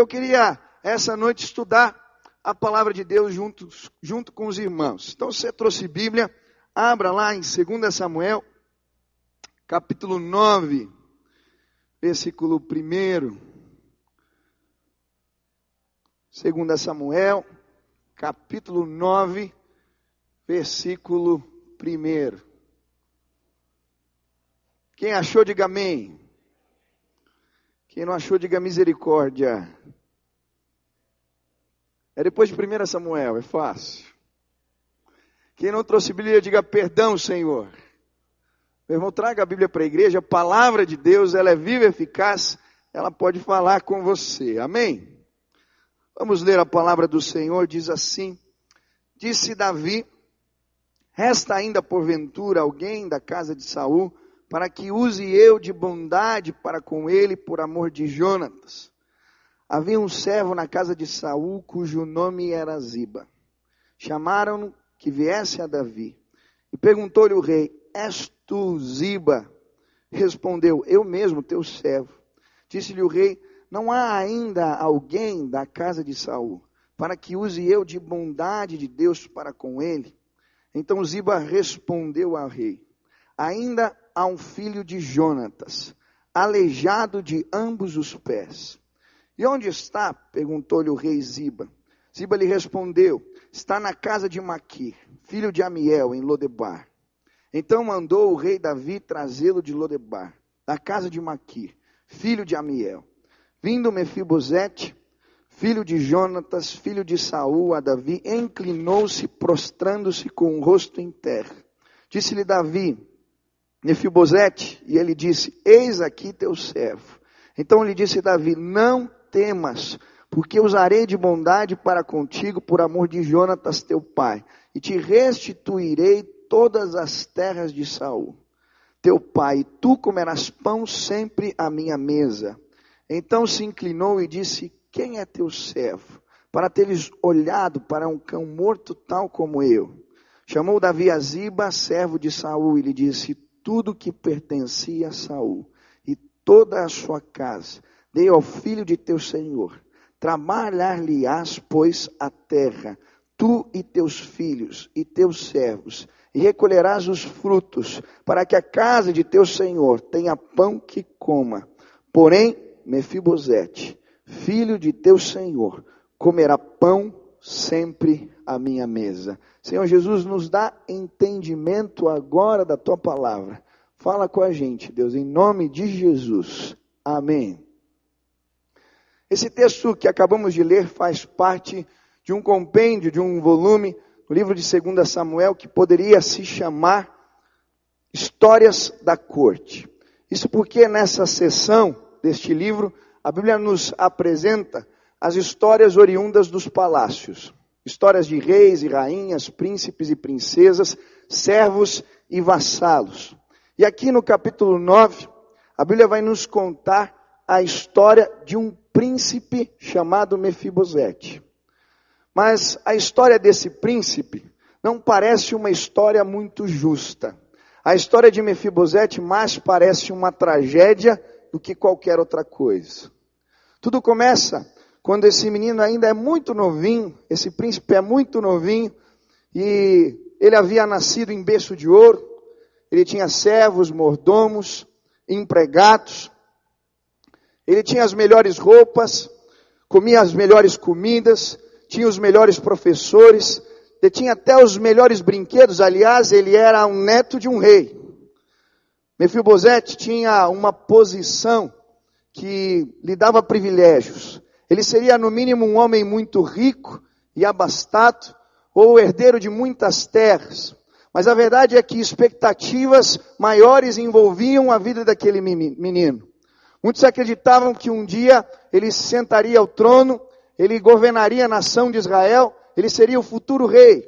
eu queria essa noite estudar a palavra de Deus junto, junto com os irmãos. Então, você trouxe Bíblia, abra lá em 2 Samuel, capítulo 9, versículo 1. 2 Samuel, capítulo 9, versículo 1. Quem achou, diga amém. Quem não achou, diga misericórdia. É depois de 1 Samuel, é fácil. Quem não trouxe Bíblia, diga perdão, Senhor. Meu irmão, traga a Bíblia para a igreja, a palavra de Deus, ela é viva e eficaz, ela pode falar com você. Amém? Vamos ler a palavra do Senhor, diz assim: Disse Davi: Resta ainda porventura alguém da casa de Saul para que use eu de bondade para com ele por amor de Jonatas. Havia um servo na casa de Saul cujo nome era Ziba. Chamaram-no que viesse a Davi. E perguntou-lhe o rei: És tu Ziba? Respondeu: Eu mesmo, teu servo. Disse-lhe o rei: Não há ainda alguém da casa de Saul para que use eu de bondade de Deus para com ele? Então Ziba respondeu ao rei: Ainda há um filho de Jonatas, aleijado de ambos os pés. E onde está? perguntou-lhe o rei Ziba. Ziba lhe respondeu: Está na casa de Maquir, filho de Amiel, em Lodebar. Então mandou o rei Davi trazê-lo de Lodebar, da casa de Maquir, filho de Amiel. Vindo Mefibosete, filho de Jonatas, filho de Saul, a Davi, inclinou-se, prostrando-se com o rosto em terra. Disse-lhe Davi: Mefibosete, e ele disse: Eis aqui teu servo. Então lhe disse Davi: Não temas, porque usarei de bondade para contigo por amor de Jonatas teu pai, e te restituirei todas as terras de Saul, teu pai, e tu comerás pão sempre à minha mesa. Então se inclinou e disse: Quem é teu servo? Para teres olhado para um cão morto tal como eu. Chamou Davi a Ziba, servo de Saul, e lhe disse: tudo que pertencia a Saul e toda a sua casa, dei ao filho de teu senhor. Trabalhar-lhe-ás, pois, a terra, tu e teus filhos e teus servos, e recolherás os frutos, para que a casa de teu senhor tenha pão que coma. Porém, Mefibosete, filho de teu senhor, comerá pão sempre à minha mesa. Senhor Jesus, nos dá entendimento agora da tua palavra. Fala com a gente, Deus, em nome de Jesus. Amém. Esse texto que acabamos de ler faz parte de um compêndio, de um volume, do livro de 2 Samuel, que poderia se chamar Histórias da Corte. Isso porque nessa sessão deste livro, a Bíblia nos apresenta as histórias oriundas dos palácios. Histórias de reis e rainhas, príncipes e princesas, servos e vassalos. E aqui no capítulo 9, a Bíblia vai nos contar a história de um príncipe chamado Mefibosete. Mas a história desse príncipe não parece uma história muito justa. A história de Mefibosete mais parece uma tragédia do que qualquer outra coisa. Tudo começa quando esse menino ainda é muito novinho, esse príncipe é muito novinho, e ele havia nascido em berço de ouro, ele tinha servos, mordomos, empregados, ele tinha as melhores roupas, comia as melhores comidas, tinha os melhores professores, tinha até os melhores brinquedos, aliás, ele era um neto de um rei. Mefibosete tinha uma posição que lhe dava privilégios. Ele seria, no mínimo, um homem muito rico e abastado, ou herdeiro de muitas terras. Mas a verdade é que expectativas maiores envolviam a vida daquele menino. Muitos acreditavam que um dia ele sentaria ao trono, ele governaria a nação de Israel, ele seria o futuro rei.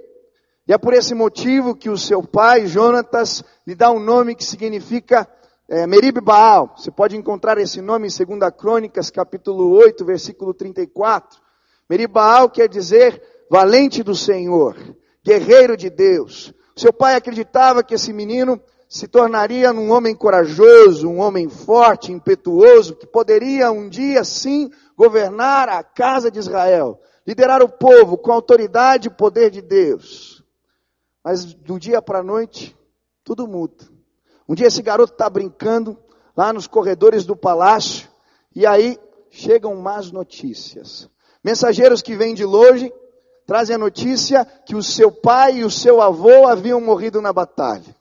E é por esse motivo que o seu pai, Jonatas, lhe dá um nome que significa é, Merib Baal, você pode encontrar esse nome em 2 Crônicas, capítulo 8, versículo 34. Merib Baal quer dizer valente do Senhor, guerreiro de Deus. Seu pai acreditava que esse menino se tornaria um homem corajoso, um homem forte, impetuoso, que poderia um dia sim governar a casa de Israel, liderar o povo com autoridade e poder de Deus. Mas do dia para a noite, tudo muda. Um dia esse garoto está brincando lá nos corredores do palácio, e aí chegam más notícias. Mensageiros que vêm de longe trazem a notícia que o seu pai e o seu avô haviam morrido na batalha.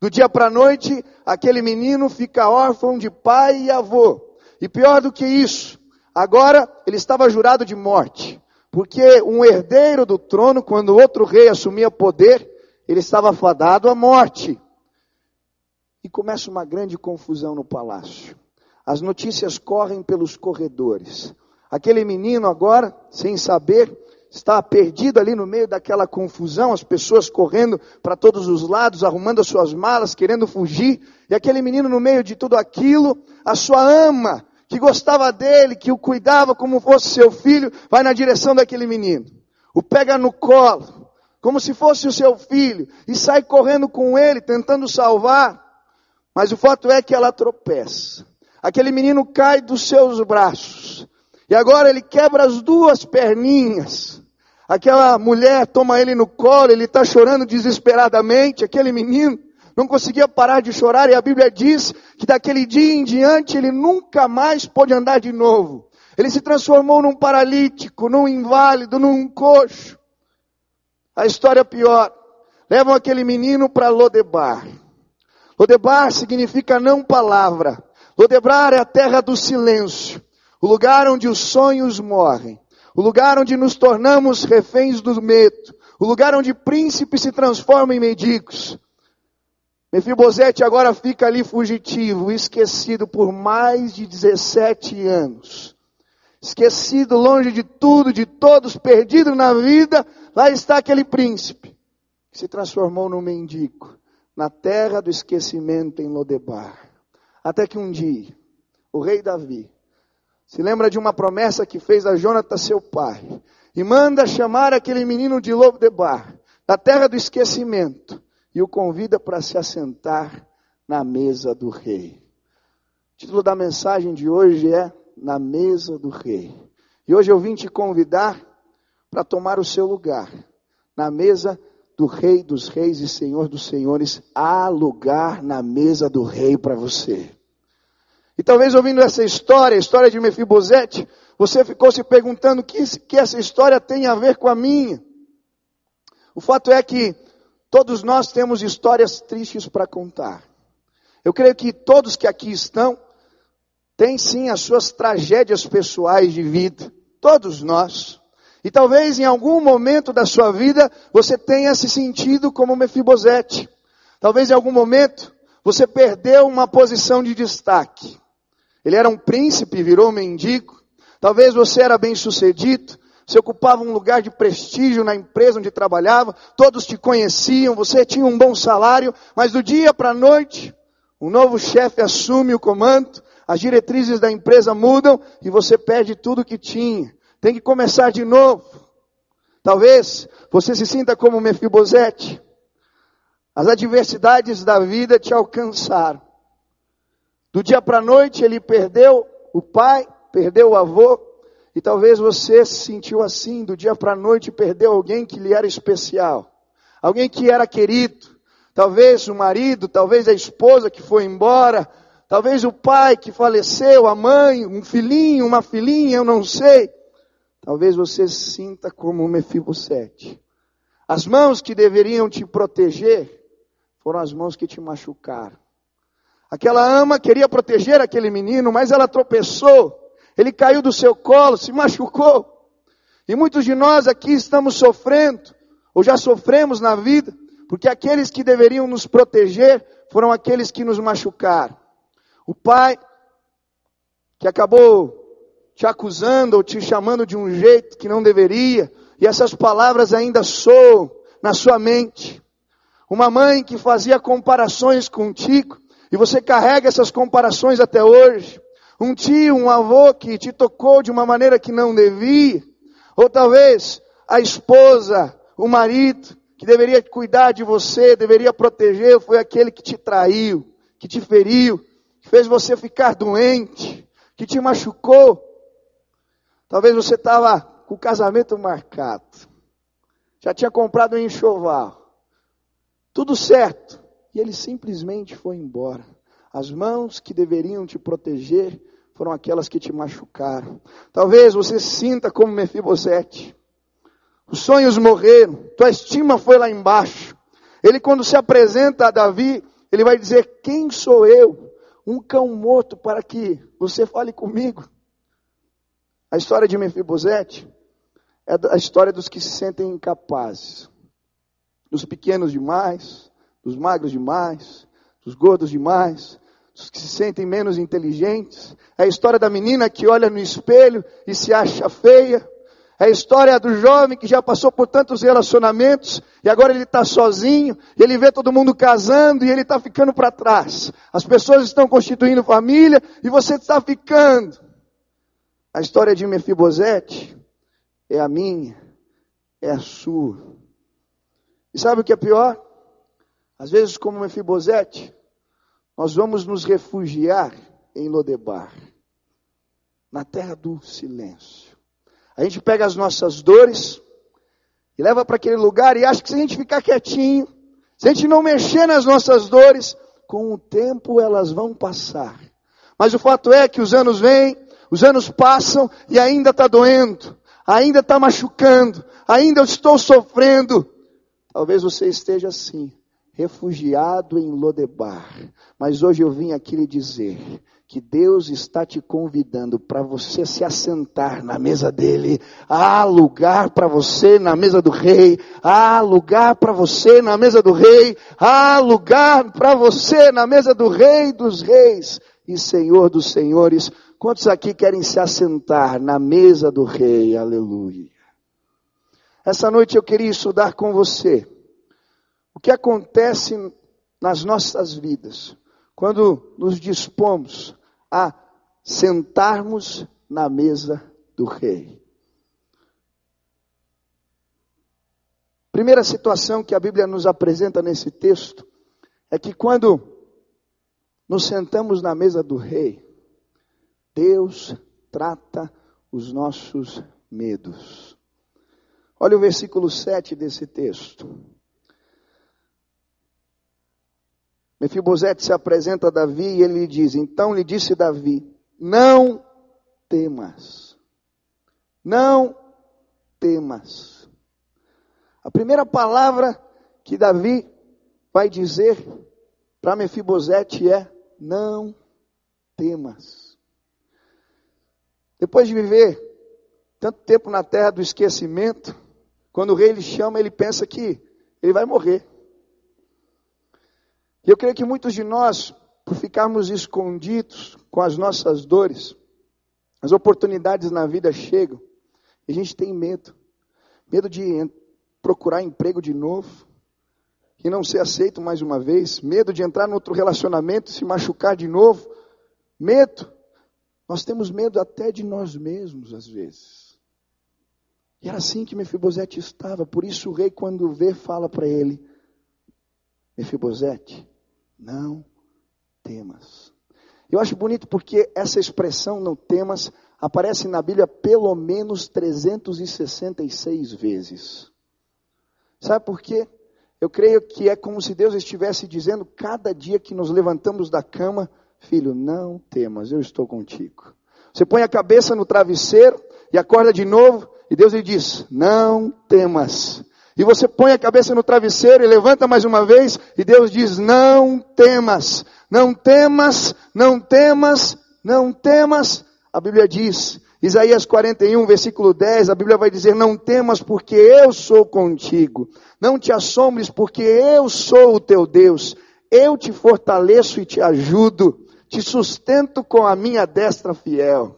Do dia para a noite, aquele menino fica órfão de pai e avô. E pior do que isso, agora ele estava jurado de morte. Porque um herdeiro do trono, quando outro rei assumia poder, ele estava fadado à morte. E começa uma grande confusão no palácio. As notícias correm pelos corredores. Aquele menino agora, sem saber, está perdido ali no meio daquela confusão, as pessoas correndo para todos os lados, arrumando as suas malas, querendo fugir, e aquele menino no meio de tudo aquilo, a sua ama, que gostava dele, que o cuidava como fosse seu filho, vai na direção daquele menino, o pega no colo, como se fosse o seu filho, e sai correndo com ele, tentando salvar, mas o fato é que ela tropeça. Aquele menino cai dos seus braços, e agora ele quebra as duas perninhas. Aquela mulher toma ele no colo, ele está chorando desesperadamente. Aquele menino não conseguia parar de chorar, e a Bíblia diz que daquele dia em diante ele nunca mais pôde andar de novo. Ele se transformou num paralítico, num inválido, num coxo. A história é pior. Levam aquele menino para Lodebar. Lodebar significa não palavra. Lodebar é a terra do silêncio o lugar onde os sonhos morrem, o lugar onde nos tornamos reféns do medo, o lugar onde príncipes se transformam em mendigos. Mefibosete agora fica ali fugitivo, esquecido por mais de 17 anos. Esquecido longe de tudo, de todos, perdido na vida, lá está aquele príncipe que se transformou num mendigo na terra do esquecimento em Lodebar. Até que um dia, o rei Davi se lembra de uma promessa que fez a Jonatas, seu pai, e manda chamar aquele menino de Lodebar, da terra do esquecimento, e o convida para se assentar na mesa do rei. O título da mensagem de hoje é Na mesa do rei. E hoje eu vim te convidar para tomar o seu lugar na mesa do Rei dos Reis e Senhor dos Senhores. Há lugar na mesa do Rei para você. E talvez ouvindo essa história, a história de Mefibosete, você ficou se perguntando o que, que essa história tem a ver com a minha. O fato é que todos nós temos histórias tristes para contar. Eu creio que todos que aqui estão têm sim as suas tragédias pessoais de vida. Todos nós. E talvez em algum momento da sua vida você tenha se sentido como Mefibosete. Talvez em algum momento você perdeu uma posição de destaque. Ele era um príncipe, virou mendigo. Talvez você era bem sucedido, você ocupava um lugar de prestígio na empresa onde trabalhava, todos te conheciam, você tinha um bom salário, mas do dia para a noite, um novo chefe assume o comando, as diretrizes da empresa mudam e você perde tudo que tinha. Tem que começar de novo. Talvez você se sinta como Mefibosete. As adversidades da vida te alcançaram. Do dia para a noite ele perdeu o pai, perdeu o avô, e talvez você se sentiu assim, do dia para a noite perdeu alguém que lhe era especial, alguém que era querido, talvez o marido, talvez a esposa que foi embora, talvez o pai que faleceu, a mãe, um filhinho, uma filhinha, eu não sei. Talvez você se sinta como Mefibosete. As mãos que deveriam te proteger foram as mãos que te machucaram. Aquela ama queria proteger aquele menino, mas ela tropeçou. Ele caiu do seu colo, se machucou. E muitos de nós aqui estamos sofrendo, ou já sofremos na vida, porque aqueles que deveriam nos proteger foram aqueles que nos machucaram. O pai que acabou te acusando ou te chamando de um jeito que não deveria, e essas palavras ainda soam na sua mente. Uma mãe que fazia comparações contigo, e você carrega essas comparações até hoje. Um tio, um avô que te tocou de uma maneira que não devia. Ou talvez a esposa, o marido, que deveria cuidar de você, deveria proteger, foi aquele que te traiu, que te feriu, que fez você ficar doente, que te machucou. Talvez você estava com o casamento marcado, já tinha comprado um enxoval, tudo certo, e ele simplesmente foi embora. As mãos que deveriam te proteger foram aquelas que te machucaram. Talvez você sinta como Mefibosete. Os sonhos morreram, tua estima foi lá embaixo. Ele quando se apresenta a Davi, ele vai dizer: "Quem sou eu? Um cão morto para que você fale comigo?" A história de Mefibosete é a história dos que se sentem incapazes. Dos pequenos demais, dos magros demais, dos gordos demais, dos que se sentem menos inteligentes. É a história da menina que olha no espelho e se acha feia. É a história do jovem que já passou por tantos relacionamentos e agora ele está sozinho, e ele vê todo mundo casando e ele está ficando para trás. As pessoas estão constituindo família e você está ficando. A história de Mefibosete é a minha, é a sua. E sabe o que é pior? Às vezes, como Mefibosete, nós vamos nos refugiar em Lodebar, na terra do silêncio. A gente pega as nossas dores e leva para aquele lugar e acha que se a gente ficar quietinho, se a gente não mexer nas nossas dores, com o tempo elas vão passar. Mas o fato é que os anos vêm, os anos passam e ainda está doendo, ainda está machucando, ainda estou sofrendo. Talvez você esteja assim, refugiado em Lodebar. Mas hoje eu vim aqui lhe dizer que Deus está te convidando para você se assentar na mesa dele. Há lugar para você na mesa do rei. Há lugar para você na mesa do rei. Há lugar para você na mesa do rei dos reis e Senhor dos senhores. Quantos aqui querem se assentar na mesa do rei? Aleluia. Essa noite eu queria estudar com você o que acontece nas nossas vidas quando nos dispomos a sentarmos na mesa do rei. Primeira situação que a Bíblia nos apresenta nesse texto é que quando nos sentamos na mesa do rei, Deus trata os nossos medos. Olha o versículo 7 desse texto. Mefibosete se apresenta a Davi e ele lhe diz: Então lhe disse Davi: Não temas. Não temas. A primeira palavra que Davi vai dizer para Mefibosete é: Não temas. Depois de viver tanto tempo na terra do esquecimento, quando o rei lhe chama, ele pensa que ele vai morrer. E eu creio que muitos de nós, por ficarmos escondidos com as nossas dores, as oportunidades na vida chegam e a gente tem medo. Medo de procurar emprego de novo e não ser aceito mais uma vez. Medo de entrar em outro relacionamento e se machucar de novo. Medo. Nós temos medo até de nós mesmos às vezes. E era assim que Mefibosete estava. Por isso o rei, quando vê, fala para ele: Mefibosete, não temas. Eu acho bonito porque essa expressão não temas aparece na Bíblia pelo menos 366 vezes. Sabe por quê? Eu creio que é como se Deus estivesse dizendo cada dia que nos levantamos da cama, filho, não temas, eu estou contigo. Você põe a cabeça no travesseiro e acorda de novo, e Deus lhe diz: Não temas, e você põe a cabeça no travesseiro e levanta mais uma vez, e Deus diz: Não temas, não temas, não temas, não temas. A Bíblia diz, Isaías 41, versículo 10, a Bíblia vai dizer: Não temas, porque eu sou contigo. Não te assombres, porque eu sou o teu Deus. Eu te fortaleço e te ajudo. Te sustento com a minha destra fiel.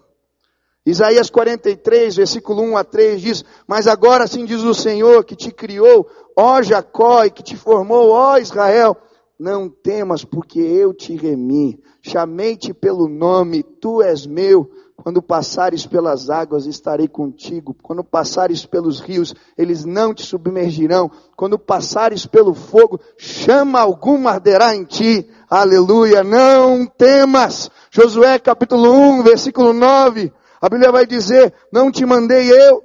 Isaías 43, versículo 1 a 3 diz: Mas agora assim diz o Senhor que te criou, ó Jacó, e que te formou, ó Israel, não temas, porque eu te remi, chamei-te pelo nome, tu és meu, Quando passares pelas águas, estarei contigo. Quando passares pelos rios, eles não te submergirão. Quando passares pelo fogo, chama algum arderá em ti. Aleluia. Não temas. Josué capítulo 1, versículo 9. A Bíblia vai dizer: Não te mandei eu.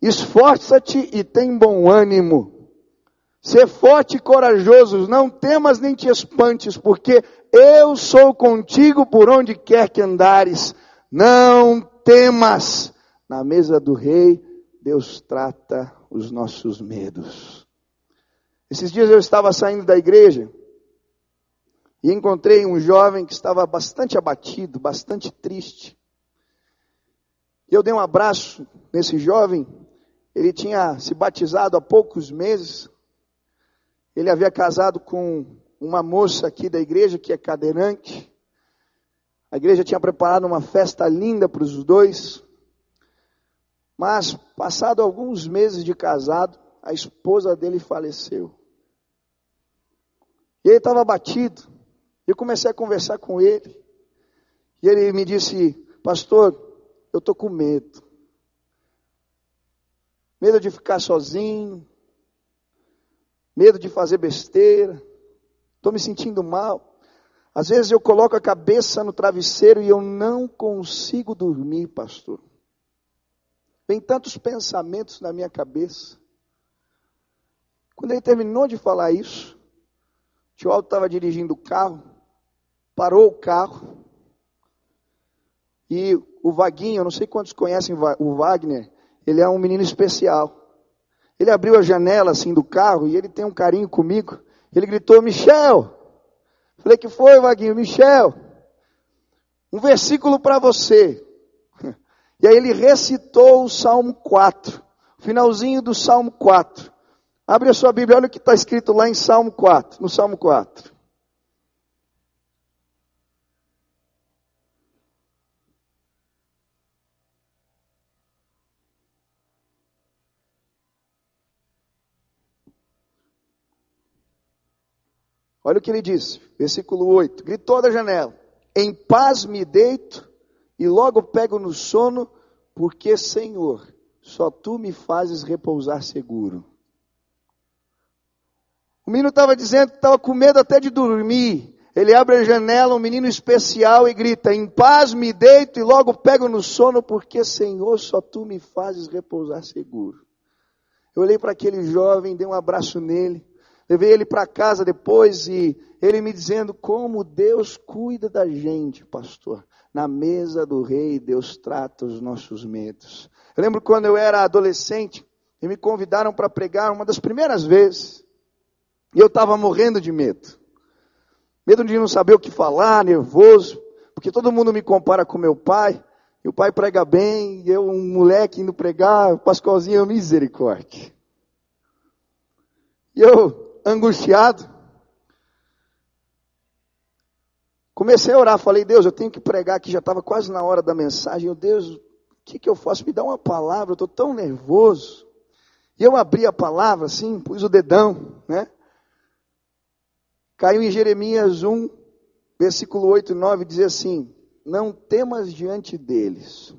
Esforça-te e tem bom ânimo. Ser forte e corajoso, não temas nem te espantes, porque eu sou contigo por onde quer que andares. Não temas. Na mesa do rei, Deus trata os nossos medos. Esses dias eu estava saindo da igreja e encontrei um jovem que estava bastante abatido, bastante triste. E eu dei um abraço nesse jovem. Ele tinha se batizado há poucos meses, ele havia casado com uma moça aqui da igreja que é cadeirante. A igreja tinha preparado uma festa linda para os dois. Mas, passado alguns meses de casado, a esposa dele faleceu. E ele estava abatido. Eu comecei a conversar com ele. E ele me disse: Pastor, eu estou com medo. Medo de ficar sozinho, medo de fazer besteira, estou me sentindo mal. Às vezes eu coloco a cabeça no travesseiro e eu não consigo dormir, pastor. Vem tantos pensamentos na minha cabeça. Quando ele terminou de falar isso, o tio Aldo estava dirigindo o carro, parou o carro, e o Vaguinho, eu não sei quantos conhecem o Wagner, ele é um menino especial. Ele abriu a janela assim do carro e ele tem um carinho comigo. Ele gritou: Michel! Falei: Que foi, Vaguinho? Michel! Um versículo para você. E aí ele recitou o Salmo 4, finalzinho do Salmo 4. Abre a sua Bíblia, olha o que está escrito lá em Salmo 4, no Salmo 4. Olha o que ele disse, versículo 8: gritou da janela: Em paz me deito e logo pego no sono, porque, Senhor, só tu me fazes repousar seguro. O menino estava dizendo que estava com medo até de dormir. Ele abre a janela, um menino especial, e grita: Em paz me deito e logo pego no sono, porque, Senhor, só tu me fazes repousar seguro. Eu olhei para aquele jovem, dei um abraço nele. Levei ele para casa depois e ele me dizendo como Deus cuida da gente, pastor. Na mesa do rei, Deus trata os nossos medos. Eu lembro quando eu era adolescente e me convidaram para pregar uma das primeiras vezes. E eu estava morrendo de medo. Medo de não saber o que falar, nervoso, porque todo mundo me compara com meu pai. E o pai prega bem, e eu, um moleque indo pregar, o Pascoalzinho, misericórdia. E eu angustiado. Comecei a orar, falei, Deus, eu tenho que pregar aqui, já estava quase na hora da mensagem. Eu, Deus, o que, que eu faço? Me dá uma palavra, eu estou tão nervoso. E eu abri a palavra assim, pus o dedão, né? Caiu em Jeremias 1, versículo 8 e 9, diz assim: Não temas diante deles,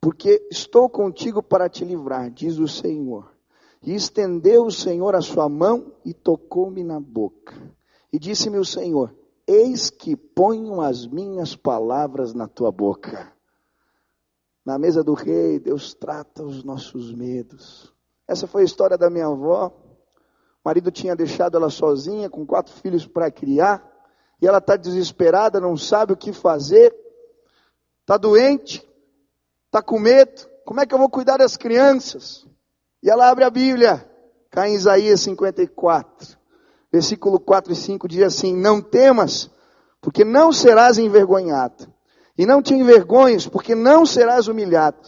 porque estou contigo para te livrar, diz o Senhor. E estendeu o Senhor a sua mão e tocou-me na boca. E disse-me o Senhor: Eis que ponho as minhas palavras na tua boca. Na mesa do rei, Deus trata os nossos medos. Essa foi a história da minha avó. O marido tinha deixado ela sozinha, com quatro filhos para criar. E ela está desesperada, não sabe o que fazer. Está doente, está com medo. Como é que eu vou cuidar das crianças? E ela abre a Bíblia, cai em Isaías 54, versículo 4 e 5 diz assim: Não temas, porque não serás envergonhado, e não te envergonhes, porque não serás humilhado.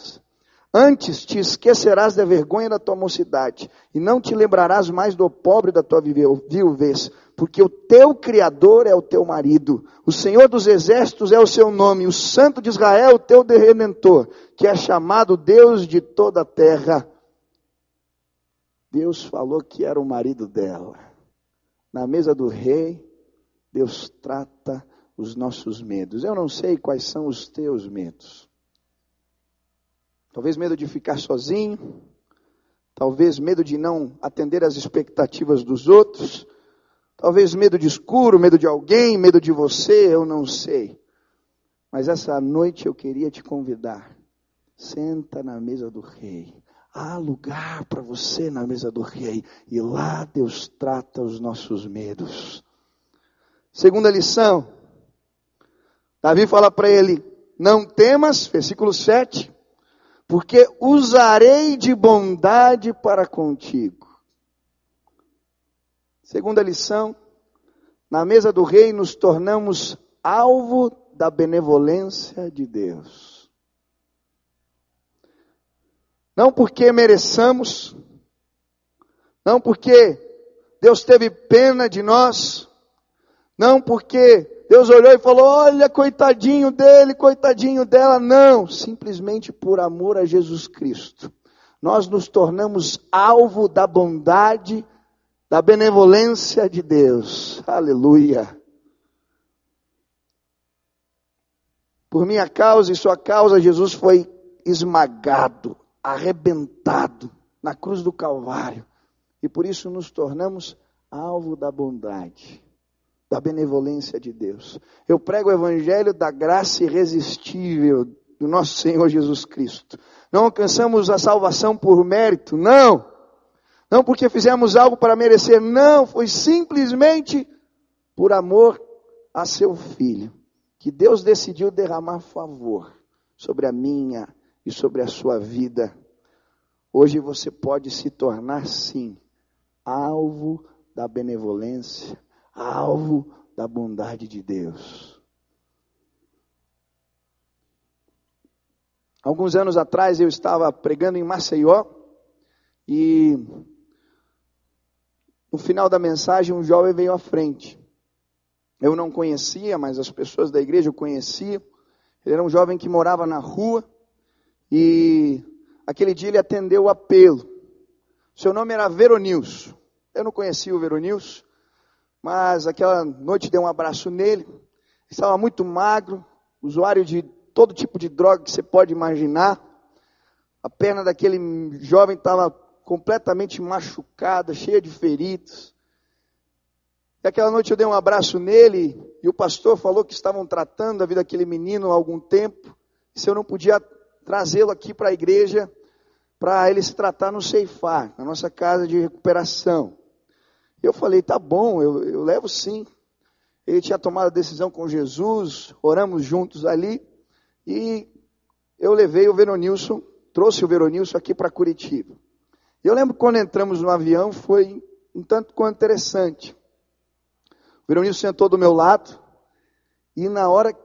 Antes te esquecerás da vergonha da tua mocidade, e não te lembrarás mais do pobre da tua viuvez, porque o teu Criador é o teu marido, o Senhor dos exércitos é o seu nome, o Santo de Israel o teu redentor, que é chamado Deus de toda a terra. Deus falou que era o marido dela. Na mesa do rei, Deus trata os nossos medos. Eu não sei quais são os teus medos. Talvez medo de ficar sozinho, talvez medo de não atender às expectativas dos outros, talvez medo de escuro, medo de alguém, medo de você, eu não sei. Mas essa noite eu queria te convidar. Senta na mesa do rei. Há lugar para você na mesa do rei. E lá Deus trata os nossos medos. Segunda lição. Davi fala para ele: Não temas, versículo 7, porque usarei de bondade para contigo. Segunda lição, na mesa do rei nos tornamos alvo da benevolência de Deus. Não porque mereçamos, não porque Deus teve pena de nós, não porque Deus olhou e falou: Olha, coitadinho dele, coitadinho dela. Não, simplesmente por amor a Jesus Cristo. Nós nos tornamos alvo da bondade, da benevolência de Deus. Aleluia. Por minha causa e sua causa, Jesus foi esmagado, arrebentado na cruz do Calvário. E por isso nos tornamos alvo da bondade da benevolência de Deus. Eu prego o evangelho da graça irresistível do nosso Senhor Jesus Cristo. Não alcançamos a salvação por mérito, não. Não porque fizemos algo para merecer, não. Foi simplesmente por amor a seu filho. Que Deus decidiu derramar favor sobre a minha e sobre a sua vida. Hoje você pode se tornar, sim, alvo da benevolência alvo da bondade de Deus. Alguns anos atrás eu estava pregando em Maceió e no final da mensagem um jovem veio à frente. Eu não conhecia, mas as pessoas da igreja o conheciam. Ele era um jovem que morava na rua e aquele dia ele atendeu o apelo. Seu nome era Veronilson. Eu não conhecia o Veronilson, mas aquela noite dei um abraço nele. Estava muito magro, usuário de todo tipo de droga que você pode imaginar. A perna daquele jovem estava completamente machucada, cheia de feridos. E aquela noite eu dei um abraço nele e o pastor falou que estavam tratando a vida daquele menino há algum tempo. E se eu não podia trazê-lo aqui para a igreja para ele se tratar no Ceifar, na nossa casa de recuperação. Eu falei, tá bom, eu, eu levo sim. Ele tinha tomado a decisão com Jesus, oramos juntos ali, e eu levei o Veronilson, trouxe o Veronilson aqui para Curitiba. Eu lembro quando entramos no avião, foi um tanto quanto interessante. O Veronilson sentou do meu lado, e na hora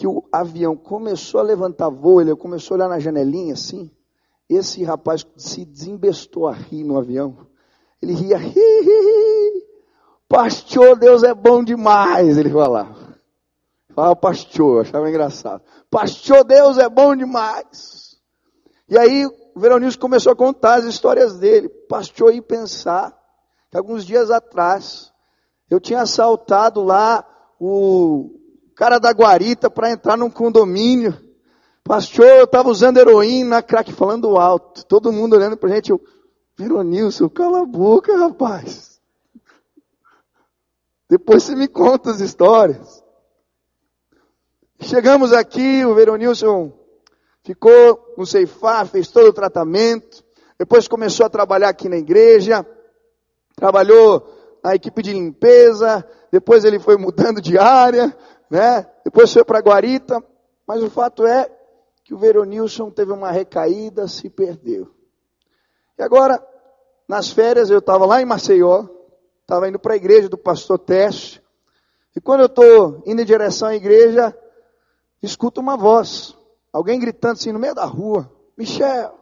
que o avião começou a levantar voo, ele começou a olhar na janelinha assim, esse rapaz se desembestou a rir no avião. Ele ria, hi, pastor, Deus é bom demais, ele falava. Falava pastor, achava engraçado. Pastor, Deus é bom demais. E aí o Veronilson começou a contar as histórias dele. Pastor, e pensar que alguns dias atrás eu tinha assaltado lá o cara da guarita para entrar num condomínio. Pastor, eu estava usando heroína, crack, falando alto. Todo mundo olhando para gente. Eu, Veronilson, cala a boca, rapaz. Depois você me conta as histórias. Chegamos aqui, o Veronilson ficou no Ceifar, fez todo o tratamento. Depois começou a trabalhar aqui na igreja. Trabalhou na equipe de limpeza. Depois ele foi mudando de área, né? Depois foi para Guarita. Mas o fato é que o Veronilson teve uma recaída, se perdeu. E agora, nas férias, eu estava lá em Maceió, estava indo para a igreja do pastor Teste, e quando eu estou indo em direção à igreja, escuto uma voz, alguém gritando assim no meio da rua, Michel.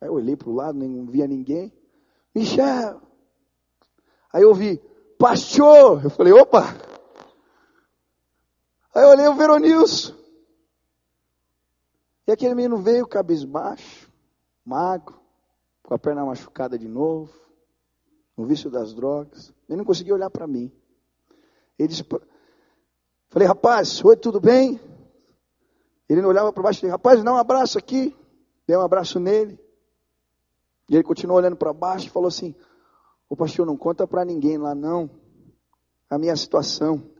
Aí eu olhei para o lado, não via ninguém. Michel. Aí eu ouvi, pastor. Eu falei, opa. Aí eu olhei o Veronilson. E aquele menino veio cabisbaixo magro, com a perna machucada de novo, no vício das drogas. Ele não conseguia olhar para mim. Ele disse, Falei, rapaz, oi, tudo bem? Ele não olhava para baixo e falei, rapaz, dá um abraço aqui. Dei um abraço nele. E ele continuou olhando para baixo e falou assim: Ô pastor, não conta para ninguém lá não. A minha situação.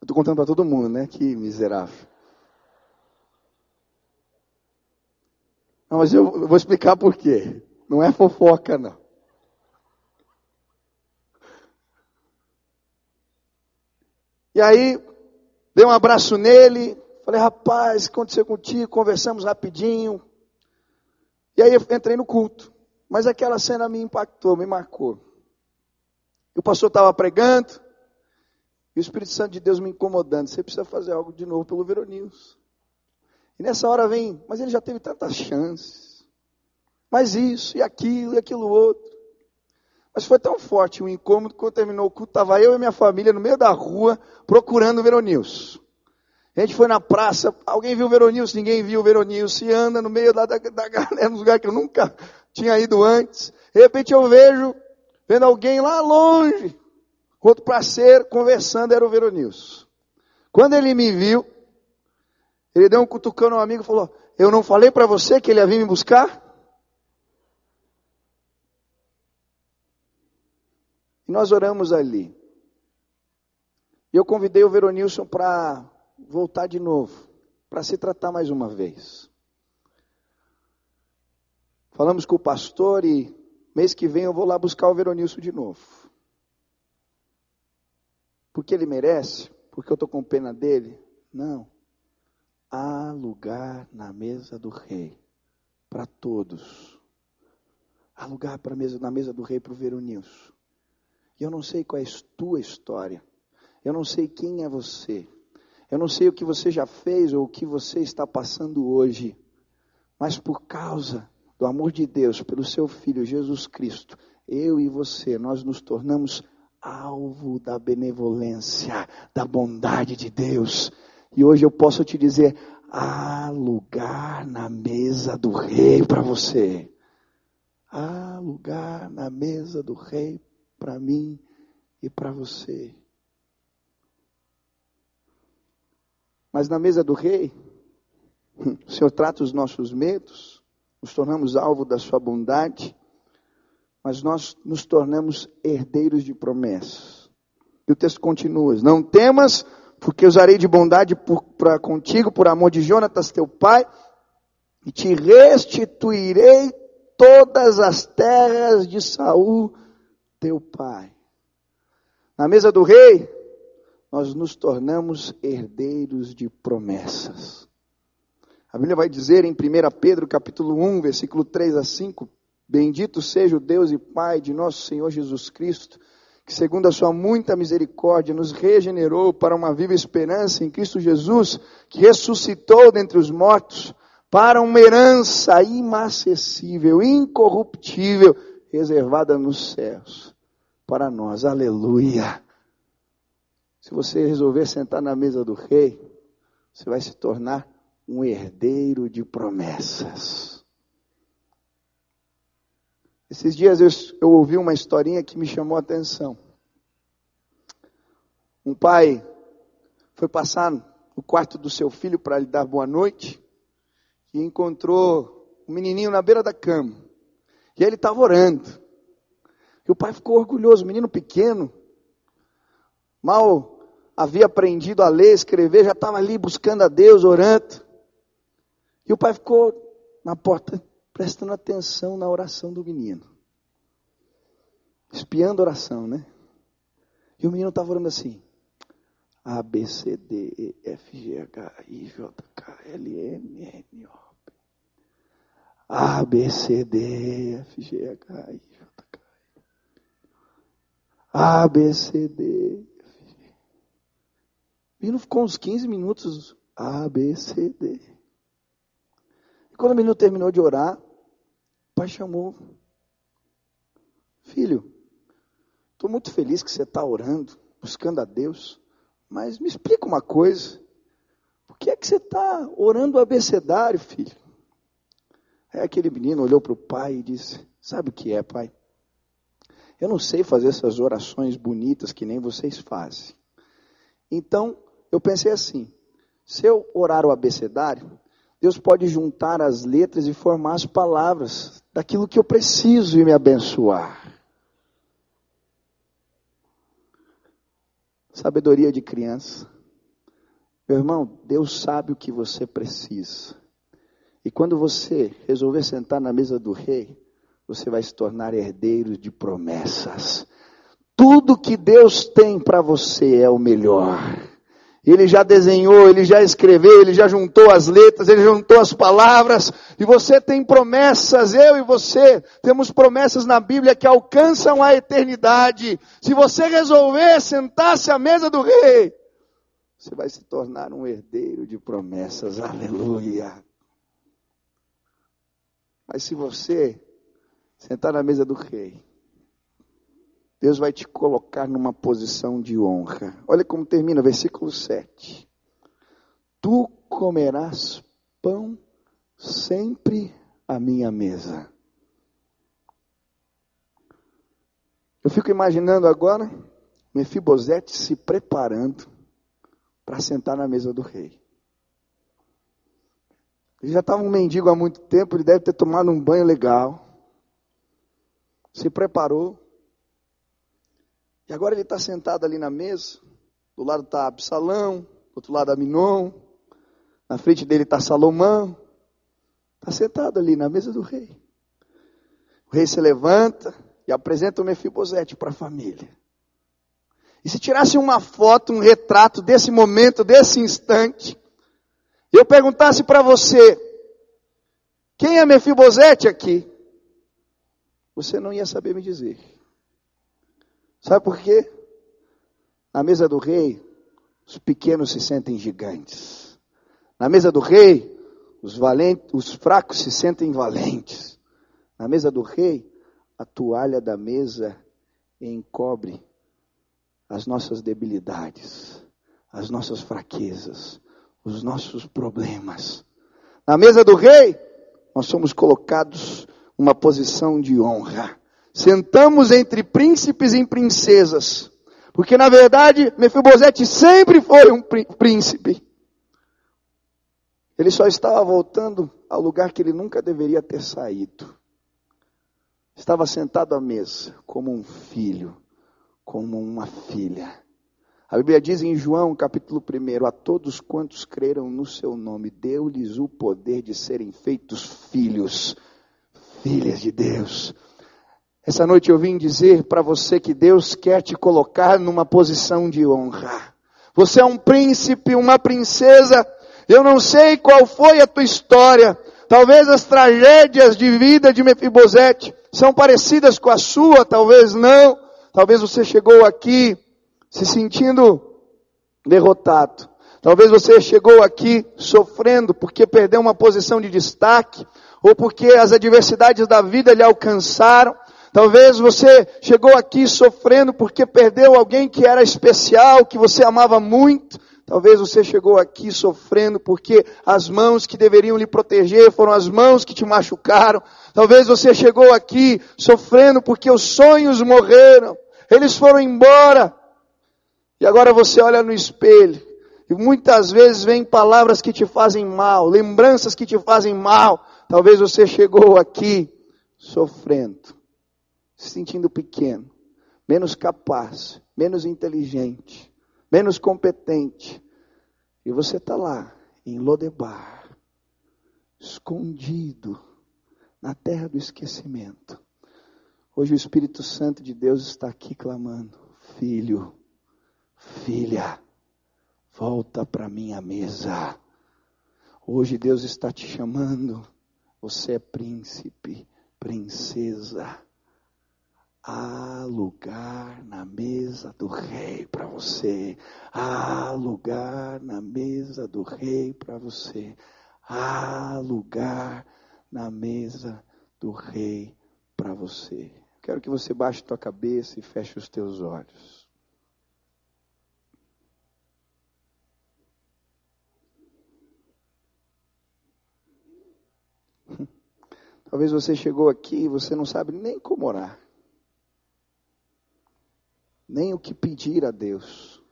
Eu estou contando para todo mundo, né? Que miserável. Não, mas eu vou explicar por quê. Não é fofoca, não. E aí, dei um abraço nele, falei, rapaz, o que aconteceu contigo? Conversamos rapidinho. E aí eu entrei no culto. Mas aquela cena me impactou, me marcou. E o pastor estava pregando, e o Espírito Santo de Deus me incomodando. Você precisa fazer algo de novo pelo Veronius. E nessa hora vem, mas ele já teve tantas chances. Mas isso, e aquilo, e aquilo outro. Mas foi tão forte o incômodo que quando terminou o culto, estava eu e minha família no meio da rua procurando o Veronilson. A gente foi na praça, alguém viu o Veronilson, ninguém viu o Veronilson, e anda no meio da, da, da galera, num lugar que eu nunca tinha ido antes. De repente eu vejo, vendo alguém lá longe, outro parceiro, conversando, era o Veronilson. Quando ele me viu, ele deu um cutucão no amigo e falou, eu não falei para você que ele ia vir me buscar? E nós oramos ali. E eu convidei o Veronilson para voltar de novo, para se tratar mais uma vez. Falamos com o pastor e mês que vem eu vou lá buscar o Veronilson de novo. Porque ele merece? Porque eu estou com pena dele? Não. Há lugar na mesa do rei para todos. Há lugar para mesa, na mesa do rei para o Veronilson. E eu não sei qual é a tua história. Eu não sei quem é você. Eu não sei o que você já fez ou o que você está passando hoje. Mas por causa do amor de Deus, pelo seu Filho Jesus Cristo, eu e você, nós nos tornamos alvo da benevolência, da bondade de Deus. E hoje eu posso te dizer: há lugar na mesa do Rei para você. Há lugar na mesa do Rei para mim e para você. Mas na mesa do rei, o Senhor trata os nossos medos, nos tornamos alvo da sua bondade, mas nós nos tornamos herdeiros de promessas. E o texto continua: Não temas, porque usarei de bondade para contigo, por amor de Jonatas, teu pai, e te restituirei todas as terras de Saul, teu pai. Na mesa do rei, nós nos tornamos herdeiros de promessas. A Bíblia vai dizer em 1 Pedro capítulo 1, versículo 3 a 5, Bendito seja o Deus e Pai de nosso Senhor Jesus Cristo, que segundo a sua muita misericórdia nos regenerou para uma viva esperança em Cristo Jesus, que ressuscitou dentre os mortos, para uma herança inacessível, incorruptível, reservada nos céus para nós. Aleluia. Se você resolver sentar na mesa do rei, você vai se tornar um herdeiro de promessas. Esses dias eu, eu ouvi uma historinha que me chamou a atenção. Um pai foi passar no quarto do seu filho para lhe dar boa noite e encontrou um menininho na beira da cama. E ele estava orando. E o pai ficou orgulhoso, menino pequeno, mal havia aprendido a ler, escrever, já estava ali buscando a Deus, orando. E o pai ficou na porta, prestando atenção na oração do menino. Espiando a oração, né? E o menino estava orando assim. A, B, C, D, E, F, G, H, I, J, K, L, M, N, O, P. A, B, C, D, E, F, G, H, I, J, a, B, C, D. O menino ficou uns 15 minutos. A, B, C, D. E quando o menino terminou de orar, pai chamou. Filho, estou muito feliz que você está orando, buscando a Deus, mas me explica uma coisa. Por que é que você está orando o abecedário, filho? Aí aquele menino olhou para o pai e disse: Sabe o que é, pai? Eu não sei fazer essas orações bonitas que nem vocês fazem. Então, Eu pensei assim: se eu orar o abecedário, Deus pode juntar as letras e formar as palavras daquilo que eu preciso e me abençoar. Sabedoria de criança. Meu irmão, Deus sabe o que você precisa. E quando você resolver sentar na mesa do rei, você vai se tornar herdeiro de promessas. Tudo que Deus tem para você é o melhor. Ele já desenhou, ele já escreveu, ele já juntou as letras, ele juntou as palavras, e você tem promessas, eu e você temos promessas na Bíblia que alcançam a eternidade. Se você resolver sentar-se à mesa do rei, você vai se tornar um herdeiro de promessas, aleluia. Mas se você sentar na mesa do rei, Deus vai te colocar numa posição de honra. Olha como termina, versículo 7. Tu comerás pão sempre à minha mesa. Eu fico imaginando agora Mefibosete se preparando para sentar na mesa do rei. Ele já estava um mendigo há muito tempo, ele deve ter tomado um banho legal. Se preparou e agora ele está sentado ali na mesa. Do lado está Absalão, do outro lado Aminon. Na frente dele está Salomão. Está sentado ali na mesa do rei. O rei se levanta e apresenta o Mefibosete para a família. E se tirasse uma foto, um retrato desse momento, desse instante, eu perguntasse para você, quem é Mefibosete aqui? Você não ia saber me dizer. Sabe por quê? Na mesa do rei, os pequenos se sentem gigantes. Na mesa do rei, os, valentes, os fracos se sentem valentes. Na mesa do rei, a toalha da mesa encobre as nossas debilidades, as nossas fraquezas, os nossos problemas. Na mesa do rei, nós somos colocados uma posição de honra. Sentamos entre príncipes e princesas. Porque na verdade, Mefibosete sempre foi um príncipe. Ele só estava voltando ao lugar que ele nunca deveria ter saído. Estava sentado à mesa, como um filho, como uma filha. A Bíblia diz em João, capítulo 1, a todos quantos creram no seu nome, deu-lhes o poder de serem feitos filhos, filhas de Deus. Essa noite eu vim dizer para você que Deus quer te colocar numa posição de honra. Você é um príncipe, uma princesa. Eu não sei qual foi a tua história. Talvez as tragédias de vida de Mefibosete são parecidas com a sua, talvez não. Talvez você chegou aqui se sentindo derrotado. Talvez você chegou aqui sofrendo porque perdeu uma posição de destaque, ou porque as adversidades da vida lhe alcançaram, Talvez você chegou aqui sofrendo porque perdeu alguém que era especial, que você amava muito. Talvez você chegou aqui sofrendo porque as mãos que deveriam lhe proteger foram as mãos que te machucaram. Talvez você chegou aqui sofrendo porque os sonhos morreram. Eles foram embora. E agora você olha no espelho e muitas vezes vem palavras que te fazem mal, lembranças que te fazem mal. Talvez você chegou aqui sofrendo se sentindo pequeno, menos capaz, menos inteligente, menos competente. E você está lá, em Lodebar, escondido na terra do esquecimento. Hoje o Espírito Santo de Deus está aqui clamando: Filho, filha, volta para minha mesa. Hoje Deus está te chamando. Você é príncipe, princesa. Há lugar na mesa do rei para você. Há lugar na mesa do rei para você. Há lugar na mesa do rei para você. Quero que você baixe tua cabeça e feche os teus olhos. Talvez você chegou aqui e você não sabe nem como orar nem o que pedir a Deus.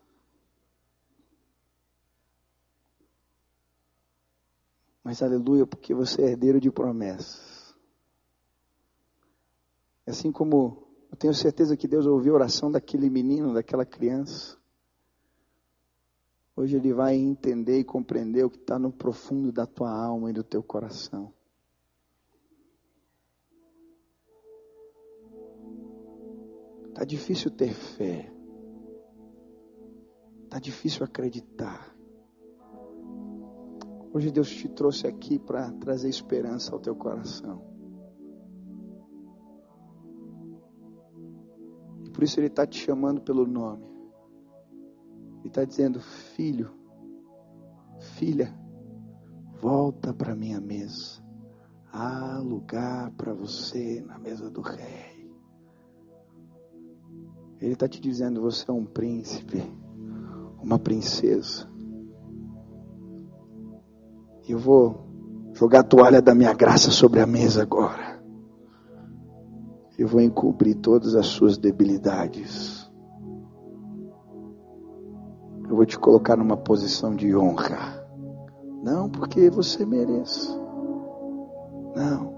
Mas aleluia, porque você é herdeiro de promessas. É assim como eu tenho certeza que Deus ouviu a oração daquele menino, daquela criança. Hoje ele vai entender e compreender o que está no profundo da tua alma e do teu coração. Está difícil ter fé. Está difícil acreditar. Hoje Deus te trouxe aqui para trazer esperança ao teu coração. E por isso Ele está te chamando pelo nome. Ele está dizendo: Filho, filha, volta para minha mesa. Há lugar para você na mesa do rei. Ele está te dizendo: Você é um príncipe, uma princesa. Eu vou jogar a toalha da minha graça sobre a mesa agora. Eu vou encobrir todas as suas debilidades. Eu vou te colocar numa posição de honra. Não porque você merece. Não.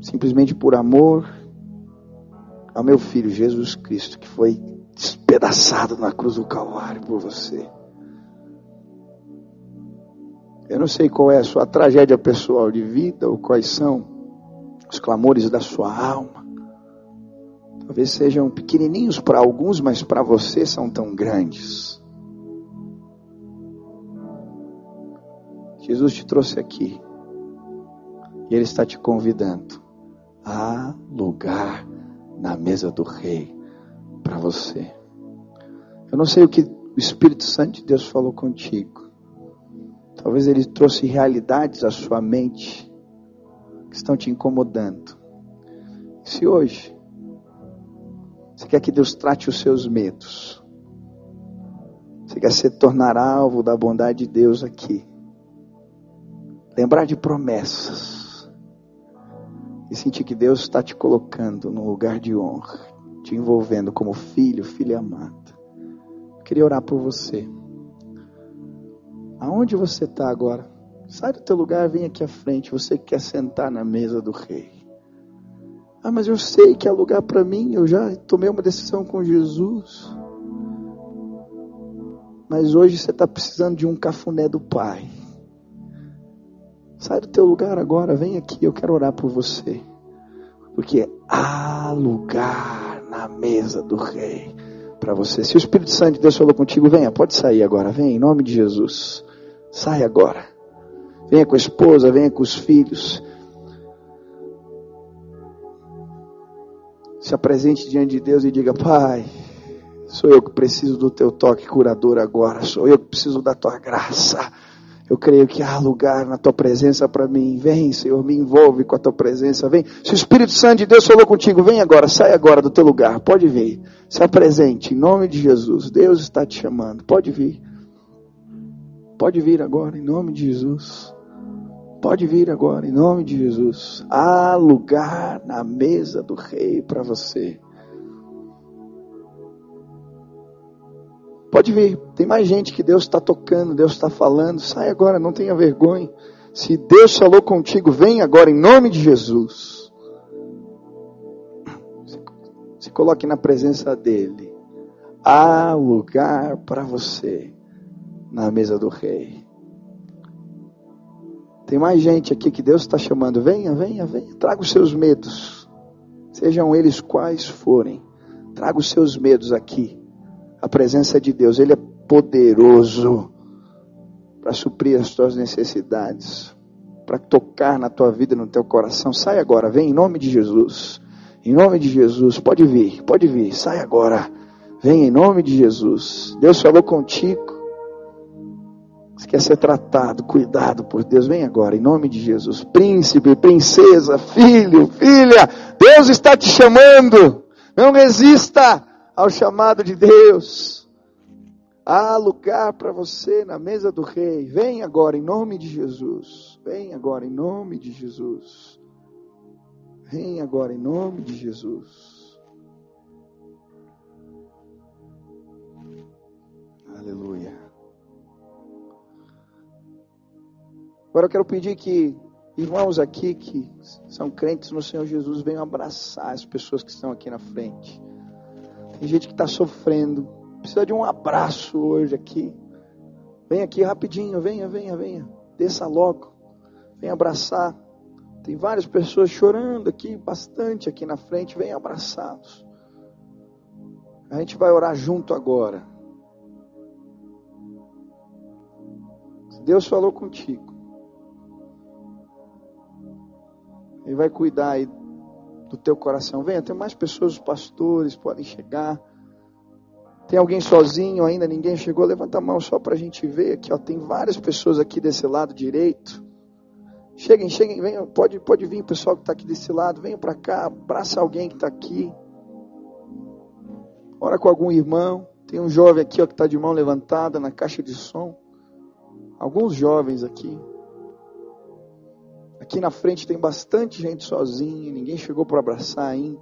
Simplesmente por amor ao meu filho Jesus Cristo, que foi despedaçado na cruz do Calvário por você. Eu não sei qual é a sua tragédia pessoal de vida ou quais são os clamores da sua alma. Talvez sejam pequenininhos para alguns, mas para você são tão grandes. Jesus te trouxe aqui e Ele está te convidando. Há lugar na mesa do Rei para você. Eu não sei o que o Espírito Santo de Deus falou contigo. Talvez ele trouxe realidades à sua mente que estão te incomodando. Se hoje você quer que Deus trate os seus medos, você quer se tornar alvo da bondade de Deus aqui, lembrar de promessas e sentir que Deus está te colocando num lugar de honra, te envolvendo como filho, filha amada. Eu queria orar por você. Aonde você está agora? Sai do teu lugar, vem aqui à frente. Você que quer sentar na mesa do rei. Ah, mas eu sei que é lugar para mim. Eu já tomei uma decisão com Jesus. Mas hoje você está precisando de um cafuné do Pai. Sai do teu lugar agora, vem aqui. Eu quero orar por você. Porque há lugar na mesa do rei para você. Se o Espírito Santo de Deus falou contigo, venha, pode sair agora, vem, em nome de Jesus. Sai agora. Venha com a esposa, venha com os filhos. Se apresente diante de Deus e diga: Pai, sou eu que preciso do teu toque curador agora. Sou eu que preciso da tua graça. Eu creio que há lugar na tua presença para mim. Vem, Senhor, me envolve com a tua presença. Vem. Se o Espírito Santo de Deus falou contigo, vem agora, sai agora do teu lugar. Pode vir. Se apresente em nome de Jesus. Deus está te chamando. Pode vir. Pode vir agora, em nome de Jesus. Pode vir agora, em nome de Jesus. Há lugar na mesa do Rei para você. Pode vir, tem mais gente que Deus está tocando, Deus está falando. Sai agora, não tenha vergonha. Se Deus falou contigo, vem agora, em nome de Jesus. Se coloque na presença dEle. Há lugar para você na mesa do rei. Tem mais gente aqui que Deus está chamando. Venha, venha, venha. Traga os seus medos. Sejam eles quais forem. Traga os seus medos aqui. A presença de Deus. Ele é poderoso para suprir as tuas necessidades. Para tocar na tua vida, no teu coração. Sai agora. Vem em nome de Jesus. Em nome de Jesus. Pode vir, pode vir. Sai agora. Vem em nome de Jesus. Deus falou contigo. Você quer ser tratado, cuidado por Deus, vem agora, em nome de Jesus. Príncipe, princesa, filho, filha, Deus está te chamando. Não resista ao chamado de Deus. Há lugar para você na mesa do rei. Vem agora, em nome de Jesus. Vem agora, em nome de Jesus. Vem agora, em nome de Jesus. Aleluia. Agora eu quero pedir que irmãos aqui que são crentes no Senhor Jesus venham abraçar as pessoas que estão aqui na frente. Tem gente que está sofrendo, precisa de um abraço hoje aqui. Vem aqui rapidinho, venha, venha, venha. Desça logo. Vem abraçar. Tem várias pessoas chorando aqui, bastante aqui na frente. Vem abraçá-los. A gente vai orar junto agora. Se Deus falou contigo, Ele vai cuidar aí do teu coração. Venha, tem mais pessoas, os pastores podem chegar. Tem alguém sozinho ainda? Ninguém chegou? Levanta a mão só para a gente ver aqui. Ó, tem várias pessoas aqui desse lado direito. Cheguem, cheguem, venham. Pode, pode vir o pessoal que está aqui desse lado. Venham para cá, abraça alguém que está aqui. Ora com algum irmão. Tem um jovem aqui ó, que está de mão levantada na caixa de som. Alguns jovens aqui. Aqui na frente tem bastante gente sozinha, ninguém chegou para abraçar ainda.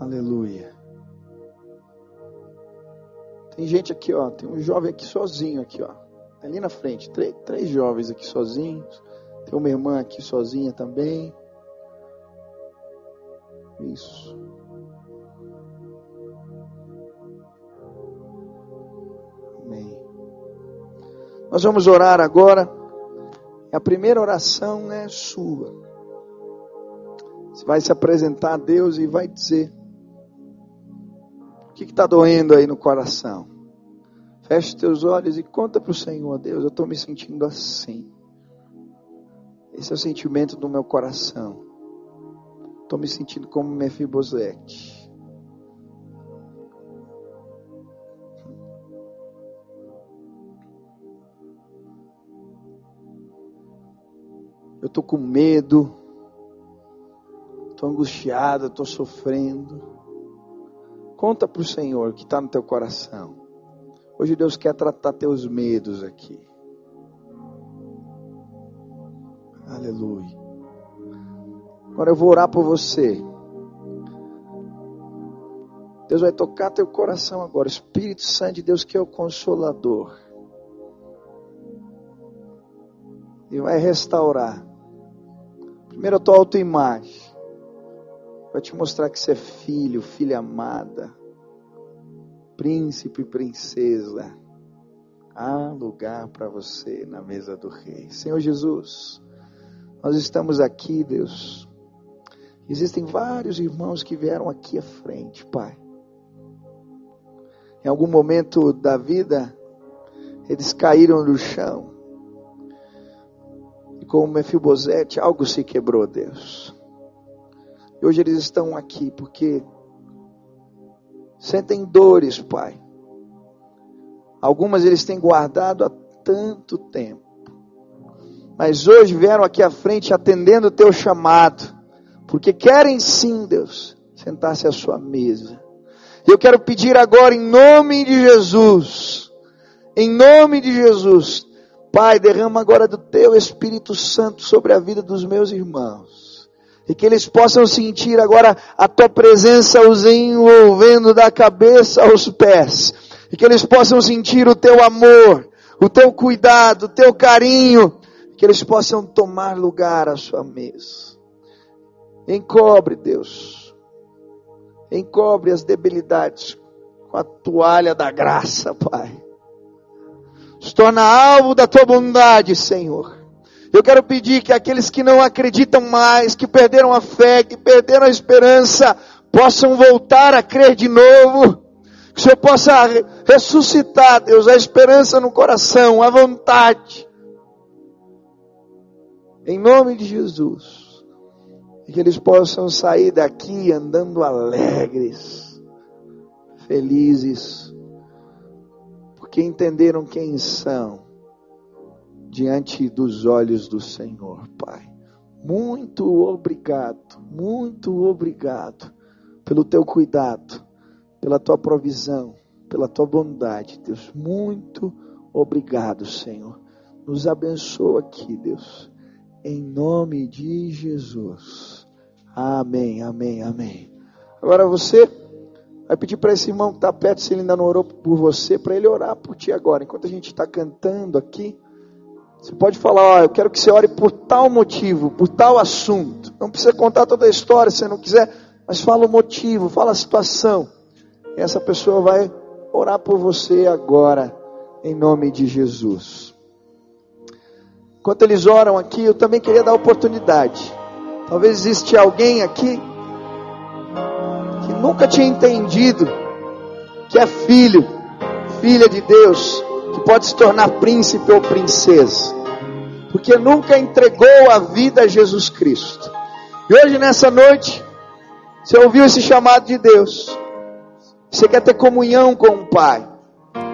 Aleluia. Tem gente aqui, ó. Tem um jovem aqui sozinho, aqui, ó. Ali na frente. Três, três jovens aqui sozinhos. Tem uma irmã aqui sozinha também. Isso. Amém. Nós vamos orar agora. A primeira oração é sua. Você vai se apresentar a Deus e vai dizer: O que está doendo aí no coração? Feche teus olhos e conta para o Senhor: Deus, eu estou me sentindo assim. Esse é o sentimento do meu coração. Estou me sentindo como Mefibosete. Eu estou com medo, estou angustiado, estou sofrendo. Conta para o Senhor que está no teu coração. Hoje Deus quer tratar teus medos aqui. Aleluia. Agora eu vou orar por você. Deus vai tocar teu coração agora. Espírito Santo de Deus que é o consolador. E vai restaurar. Primeiro a tua autoimagem. Vai te mostrar que você é filho, filha amada. Príncipe e princesa. Há lugar para você na mesa do rei. Senhor Jesus. Nós estamos aqui, Deus. Existem vários irmãos que vieram aqui à frente, Pai. Em algum momento da vida, eles caíram no chão. E como Mefibosete, algo se quebrou, Deus. E hoje eles estão aqui porque sentem dores, Pai. Algumas eles têm guardado há tanto tempo mas hoje vieram aqui à frente atendendo o teu chamado, porque querem sim, Deus, sentar-se à sua mesa. Eu quero pedir agora, em nome de Jesus, em nome de Jesus, Pai, derrama agora do teu Espírito Santo sobre a vida dos meus irmãos. E que eles possam sentir agora a tua presença os envolvendo da cabeça aos pés. E que eles possam sentir o teu amor, o teu cuidado, o teu carinho, que eles possam tomar lugar à sua mesa. Encobre, Deus, encobre as debilidades com a toalha da graça, Pai. Se torna alvo da tua bondade, Senhor. Eu quero pedir que aqueles que não acreditam mais, que perderam a fé, que perderam a esperança, possam voltar a crer de novo. Que o Senhor possa ressuscitar, Deus, a esperança no coração, a vontade em nome de Jesus. E que eles possam sair daqui andando alegres, felizes, porque entenderam quem são diante dos olhos do Senhor, Pai. Muito obrigado, muito obrigado pelo teu cuidado, pela tua provisão, pela tua bondade, Deus. Muito obrigado, Senhor. Nos abençoa aqui, Deus. Em nome de Jesus. Amém, amém, amém. Agora você vai pedir para esse irmão que está perto, se ele ainda não orou por você, para ele orar por ti agora. Enquanto a gente está cantando aqui, você pode falar: Ó, eu quero que você ore por tal motivo, por tal assunto. Não precisa contar toda a história se você não quiser, mas fala o motivo, fala a situação. E essa pessoa vai orar por você agora, em nome de Jesus. Enquanto eles oram aqui, eu também queria dar oportunidade. Talvez existe alguém aqui que nunca tinha entendido que é filho, filha de Deus, que pode se tornar príncipe ou princesa, porque nunca entregou a vida a Jesus Cristo. E hoje, nessa noite, você ouviu esse chamado de Deus, você quer ter comunhão com o Pai,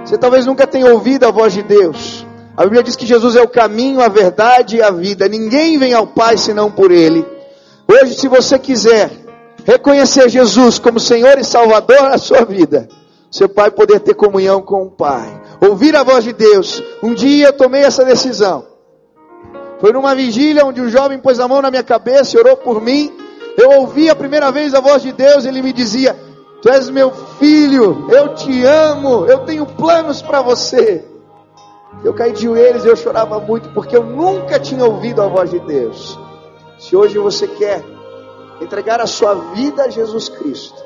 você talvez nunca tenha ouvido a voz de Deus. A Bíblia diz que Jesus é o caminho, a verdade e a vida. Ninguém vem ao Pai senão por Ele. Hoje, se você quiser reconhecer Jesus como Senhor e Salvador na sua vida, seu pai poder ter comunhão com o Pai, ouvir a voz de Deus. Um dia eu tomei essa decisão. Foi numa vigília onde um jovem pôs a mão na minha cabeça e orou por mim. Eu ouvi a primeira vez a voz de Deus, ele me dizia: Tu és meu filho, eu te amo, eu tenho planos para você. Eu caí de joelhos e eu chorava muito porque eu nunca tinha ouvido a voz de Deus. Se hoje você quer entregar a sua vida a Jesus Cristo,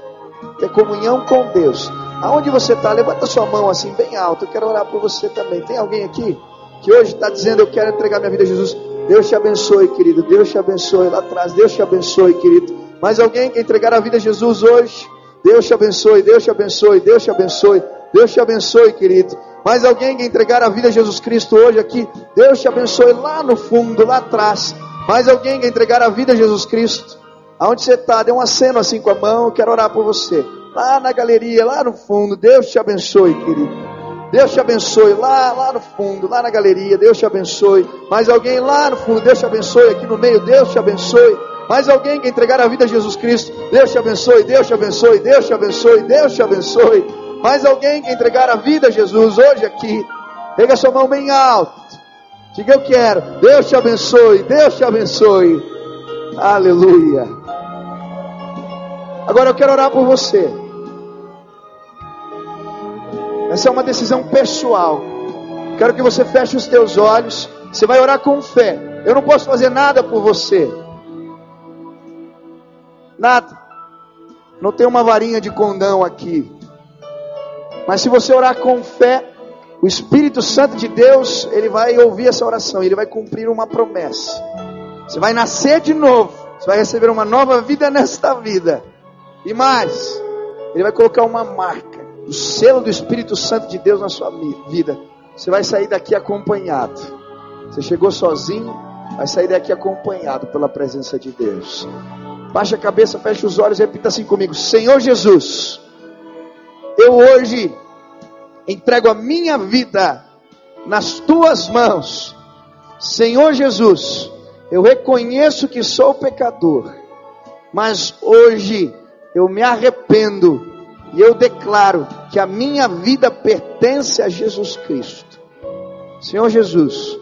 ter comunhão com Deus, aonde você está, levanta sua mão assim bem alto. Eu quero orar por você também. Tem alguém aqui que hoje está dizendo: Eu quero entregar minha vida a Jesus? Deus te abençoe, querido. Deus te abençoe lá atrás. Deus te abençoe, querido. Mais alguém quer entregar a vida a Jesus hoje? Deus te abençoe, Deus te abençoe, Deus te abençoe, Deus te abençoe, querido. Mais alguém quer entregar a vida a Jesus Cristo hoje aqui? Deus te abençoe lá no fundo, lá atrás. Mais alguém quer entregar a vida a Jesus Cristo? Aonde você está? Dê um aceno assim com a mão, eu quero orar por você. Lá na galeria, lá no fundo, Deus te abençoe, querido. Deus te abençoe lá, lá no fundo, lá na galeria, Deus te abençoe. Mais alguém lá no fundo, Deus te abençoe. Aqui no meio, Deus te abençoe. Mais alguém que entregar a vida a Jesus Cristo, Deus te abençoe, Deus te abençoe, Deus te abençoe, Deus te abençoe. Mais alguém que entregar a vida a Jesus hoje aqui, pega sua mão bem alto. Diga eu quero. Deus te abençoe, Deus te abençoe. Aleluia. Agora eu quero orar por você. Essa é uma decisão pessoal. Quero que você feche os teus olhos. Você vai orar com fé. Eu não posso fazer nada por você. Nada. Não tem uma varinha de condão aqui. Mas se você orar com fé, o Espírito Santo de Deus, ele vai ouvir essa oração, ele vai cumprir uma promessa. Você vai nascer de novo, você vai receber uma nova vida nesta vida. E mais, ele vai colocar uma marca, o selo do Espírito Santo de Deus na sua vida. Você vai sair daqui acompanhado. Você chegou sozinho, vai sair daqui acompanhado pela presença de Deus. Baixa a cabeça, fecha os olhos e repita assim comigo: Senhor Jesus, eu hoje entrego a minha vida nas tuas mãos. Senhor Jesus, eu reconheço que sou pecador, mas hoje eu me arrependo e eu declaro que a minha vida pertence a Jesus Cristo. Senhor Jesus,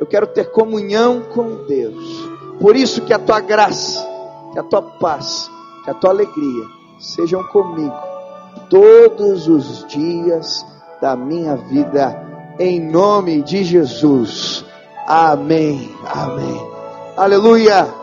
eu quero ter comunhão com Deus. Por isso que a tua graça, que a tua paz, que a tua alegria sejam comigo todos os dias da minha vida, em nome de Jesus. Amém. Amém. Aleluia.